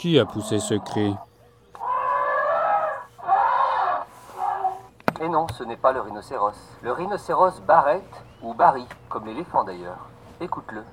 Qui a poussé ce cri Et non, ce n'est pas le rhinocéros. Le rhinocéros barrette ou Barry, comme l'éléphant d'ailleurs. Écoute-le.